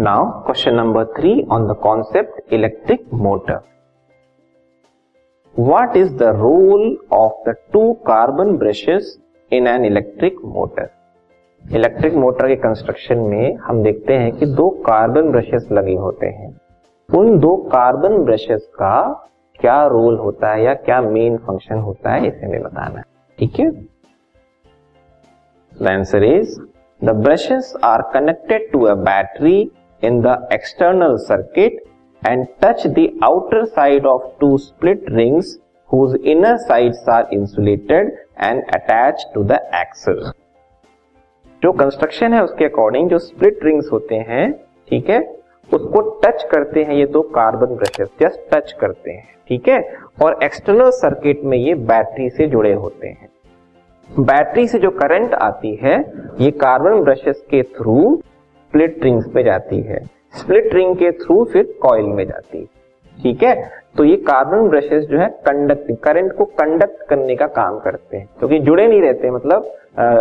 Now, question number three on the concept electric motor. What is the role of the two carbon brushes in an electric motor? Electric motor के construction में हम देखते हैं कि दो carbon brushes लगे होते हैं उन दो कार्बन ब्रशेस का क्या रोल होता है या क्या मेन फ़ंक्शन होता है इसे हमें बताना है ठीक है the answer is the brushes are connected to a battery in the external circuit and touch the outer side of two split rings whose inner sides are insulated and attached to the axle. जो construction है, उसके according जो split rings होते हैं, ठीक है? उसको touch करते हैं, ये दो कार्बन ब्रशेस जस्ट टच करते हैं, ठीक है? और एक्सटर्नल सर्किट में ये बैटरी से जुड़े होते हैं। बैटरी से जो करंट आती है, ये कार्बन ब्रशेस के थ्रू स्प्लिट रिंग्स पे जाती है। स्प्लिट रिंग के थ्रू फिर कॉइल में जाती है। ठीक है? तो ये कार्बन ब्रशेस जो है कंडक्टिंग करंट को कंडक्ट करने का काम करते हैं। क्योंकि तो जुड़े नहीं रहते मतलब आ,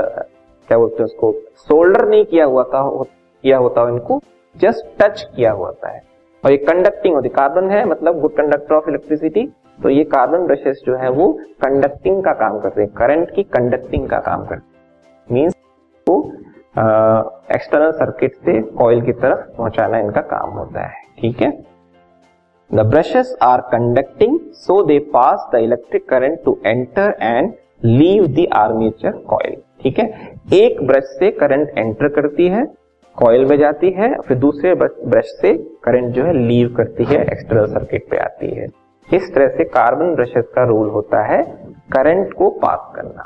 क्या बोलते हैं उसको? सोल्डर नहीं किया हुआ था हो, किया होता इनको जस्ट टच किया हुआ है। और ये कंडक्टिंग होती कार्बन है मतलब गुड कंडक्टर ऑफ़ इलेक्ट्रिसिटी तो ये कार्बन ब्रशेस जो है वो कंडक्टिंग का काम करते हैं। करंट की कंडक्टिंग का काम करते हैं। मीन्स वो एक्सटर्नल सर्किट से कॉइल की तरफ़ पहुंचाना इनका काम होता है, ठीक है? The brushes are conducting so they pass the electric current to enter and leave the armature coil ठीक है? एक ब्रश से करंट एंटर करती है कॉइल में जाती है, फिर दूसरे ब्रश से करंट जो है लीव करती है एक्सटर्नल सर्किट पे आती है। इस तरह से कार्बन ब्रशेस का रोल होता है करंट को पास करना।